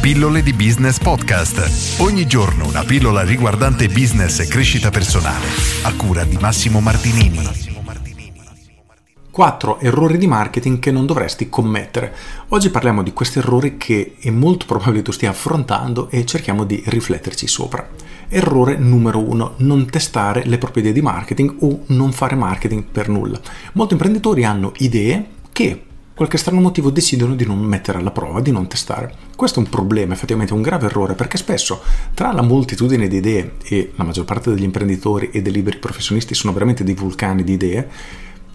Pillole di Business Podcast. Ogni giorno una pillola riguardante business e crescita personale. A cura di Massimo Martinini. 4 errori di marketing che non dovresti commettere. Oggi parliamo di questi errori che è molto probabile tu stia affrontando e cerchiamo di rifletterci sopra. Errore numero 1, non testare le proprie idee di marketing o non fare marketing per nulla. Molti imprenditori hanno idee che qualche strano motivo decidono di non mettere alla prova, di non testare. Questo è un problema, effettivamente un grave errore, perché spesso tra la moltitudine di idee, e la maggior parte degli imprenditori e dei liberi professionisti sono veramente dei vulcani di idee,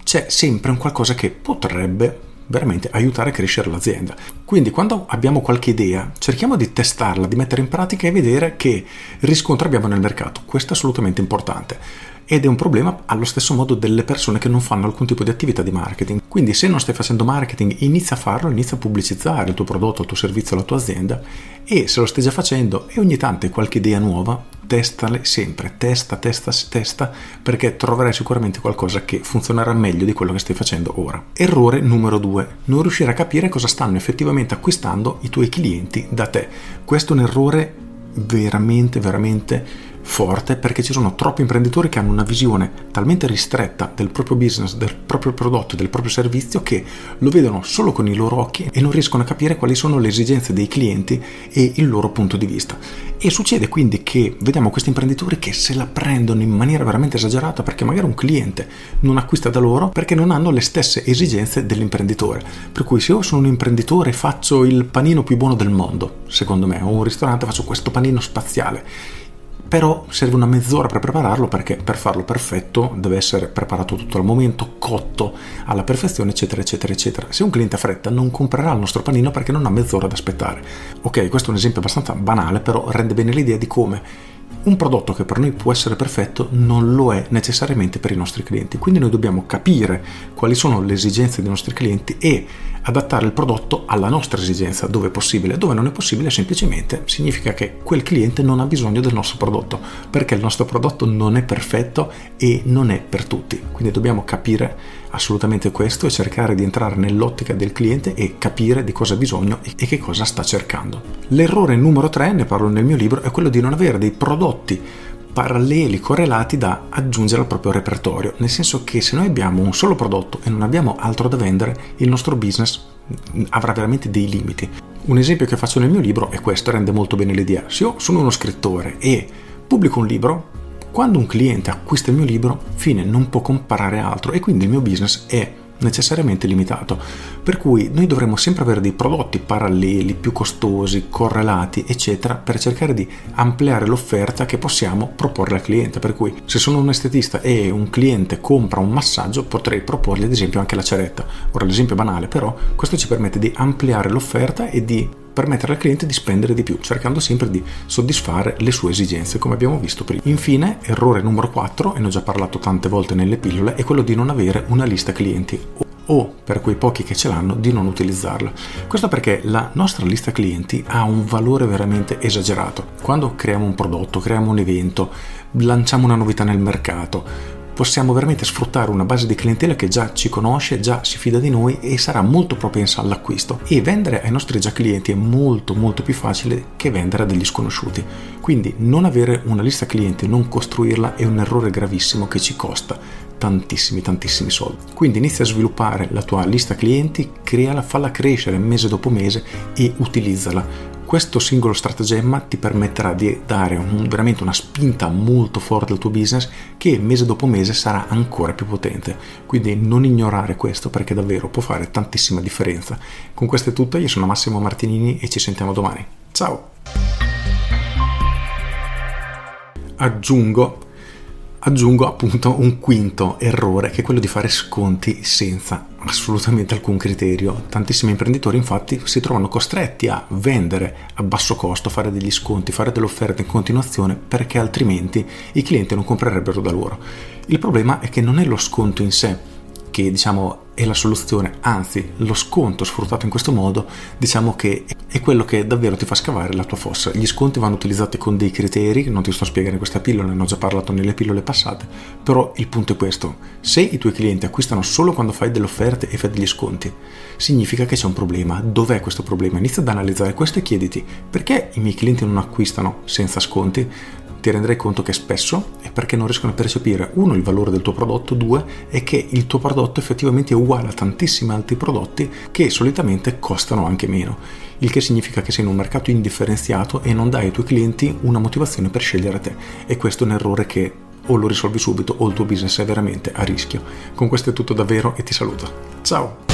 c'è sempre un qualcosa che potrebbe veramente aiutare a crescere l'azienda. Quindi quando abbiamo qualche idea, cerchiamo di testarla, di mettere in pratica e vedere che riscontro abbiamo nel mercato. Questo è assolutamente importante ed è un problema allo stesso modo delle persone che non fanno alcun tipo di attività di marketing. Quindi se non stai facendo marketing, inizia a farlo, inizia a pubblicizzare il tuo prodotto, il tuo servizio, la tua azienda e se lo stai già facendo e ogni tanto hai qualche idea nuova, testale sempre, testa, testa, testa, perché troverai sicuramente qualcosa che funzionerà meglio di quello che stai facendo ora. Errore numero due, non riuscire a capire cosa stanno effettivamente acquistando i tuoi clienti da te. Questo è un errore veramente, veramente forte perché ci sono troppi imprenditori che hanno una visione talmente ristretta del proprio business, del proprio prodotto, del proprio servizio che lo vedono solo con i loro occhi e non riescono a capire quali sono le esigenze dei clienti e il loro punto di vista. E succede quindi che vediamo questi imprenditori che se la prendono in maniera veramente esagerata perché magari un cliente non acquista da loro perché non hanno le stesse esigenze dell'imprenditore. Per cui se io sono un imprenditore faccio il panino più buono del mondo, secondo me, o un ristorante faccio questo panino spaziale però serve una mezz'ora per prepararlo perché per farlo perfetto deve essere preparato tutto al momento, cotto alla perfezione, eccetera, eccetera, eccetera. Se un cliente ha fretta non comprerà il nostro panino perché non ha mezz'ora da aspettare. Ok, questo è un esempio abbastanza banale, però rende bene l'idea di come un prodotto che per noi può essere perfetto non lo è necessariamente per i nostri clienti. Quindi noi dobbiamo capire quali sono le esigenze dei nostri clienti e adattare il prodotto alla nostra esigenza dove è possibile. Dove non è possibile semplicemente significa che quel cliente non ha bisogno del nostro prodotto perché il nostro prodotto non è perfetto e non è per tutti. Quindi dobbiamo capire assolutamente questo e cercare di entrare nell'ottica del cliente e capire di cosa ha bisogno e che cosa sta cercando. L'errore numero 3, ne parlo nel mio libro, è quello di non avere dei prodotti paralleli, correlati da aggiungere al proprio repertorio, nel senso che se noi abbiamo un solo prodotto e non abbiamo altro da vendere, il nostro business avrà veramente dei limiti. Un esempio che faccio nel mio libro è questo, rende molto bene l'idea. Se io sono uno scrittore e pubblico un libro, quando un cliente acquista il mio libro, fine, non può comprare altro e quindi il mio business è necessariamente limitato. Per cui noi dovremmo sempre avere dei prodotti paralleli, più costosi, correlati, eccetera, per cercare di ampliare l'offerta che possiamo proporre al cliente. Per cui se sono un estetista e un cliente compra un massaggio, potrei proporgli ad esempio anche la ceretta. Ora l'esempio è banale, però questo ci permette di ampliare l'offerta e di permettere al cliente di spendere di più, cercando sempre di soddisfare le sue esigenze, come abbiamo visto prima. Infine, errore numero 4, e ne ho già parlato tante volte nelle pillole, è quello di non avere una lista clienti o per quei pochi che ce l'hanno di non utilizzarla. Questo perché la nostra lista clienti ha un valore veramente esagerato. Quando creiamo un prodotto, creiamo un evento, lanciamo una novità nel mercato, possiamo veramente sfruttare una base di clientela che già ci conosce, già si fida di noi e sarà molto propensa all'acquisto. E vendere ai nostri già clienti è molto molto più facile che vendere a degli sconosciuti. Quindi non avere una lista clienti, non costruirla è un errore gravissimo che ci costa tantissimi tantissimi soldi. Quindi inizia a sviluppare la tua lista clienti, creala, falla crescere mese dopo mese e utilizzala questo singolo stratagemma ti permetterà di dare un, veramente una spinta molto forte al tuo business che mese dopo mese sarà ancora più potente. Quindi non ignorare questo perché davvero può fare tantissima differenza. Con questo è tutto, io sono Massimo Martinini e ci sentiamo domani. Ciao! Aggiungo aggiungo appunto un quinto errore che è quello di fare sconti senza assolutamente alcun criterio. Tantissimi imprenditori infatti si trovano costretti a vendere a basso costo, fare degli sconti, fare delle offerte in continuazione perché altrimenti i clienti non comprerebbero da loro. Il problema è che non è lo sconto in sé che diciamo è la soluzione, anzi lo sconto sfruttato in questo modo diciamo che è quello che davvero ti fa scavare la tua fossa. Gli sconti vanno utilizzati con dei criteri, non ti sto a spiegare in questa pillola, ne ho già parlato nelle pillole passate, però il punto è questo, se i tuoi clienti acquistano solo quando fai delle offerte e fai degli sconti, significa che c'è un problema. Dov'è questo problema? Inizia ad analizzare questo e chiediti perché i miei clienti non acquistano senza sconti? Ti renderai conto che spesso è perché non riescono a percepire uno il valore del tuo prodotto, due è che il tuo prodotto effettivamente è uguale a tantissimi altri prodotti che solitamente costano anche meno, il che significa che sei in un mercato indifferenziato e non dai ai tuoi clienti una motivazione per scegliere te e questo è un errore che o lo risolvi subito o il tuo business è veramente a rischio. Con questo è tutto davvero e ti saluto. Ciao!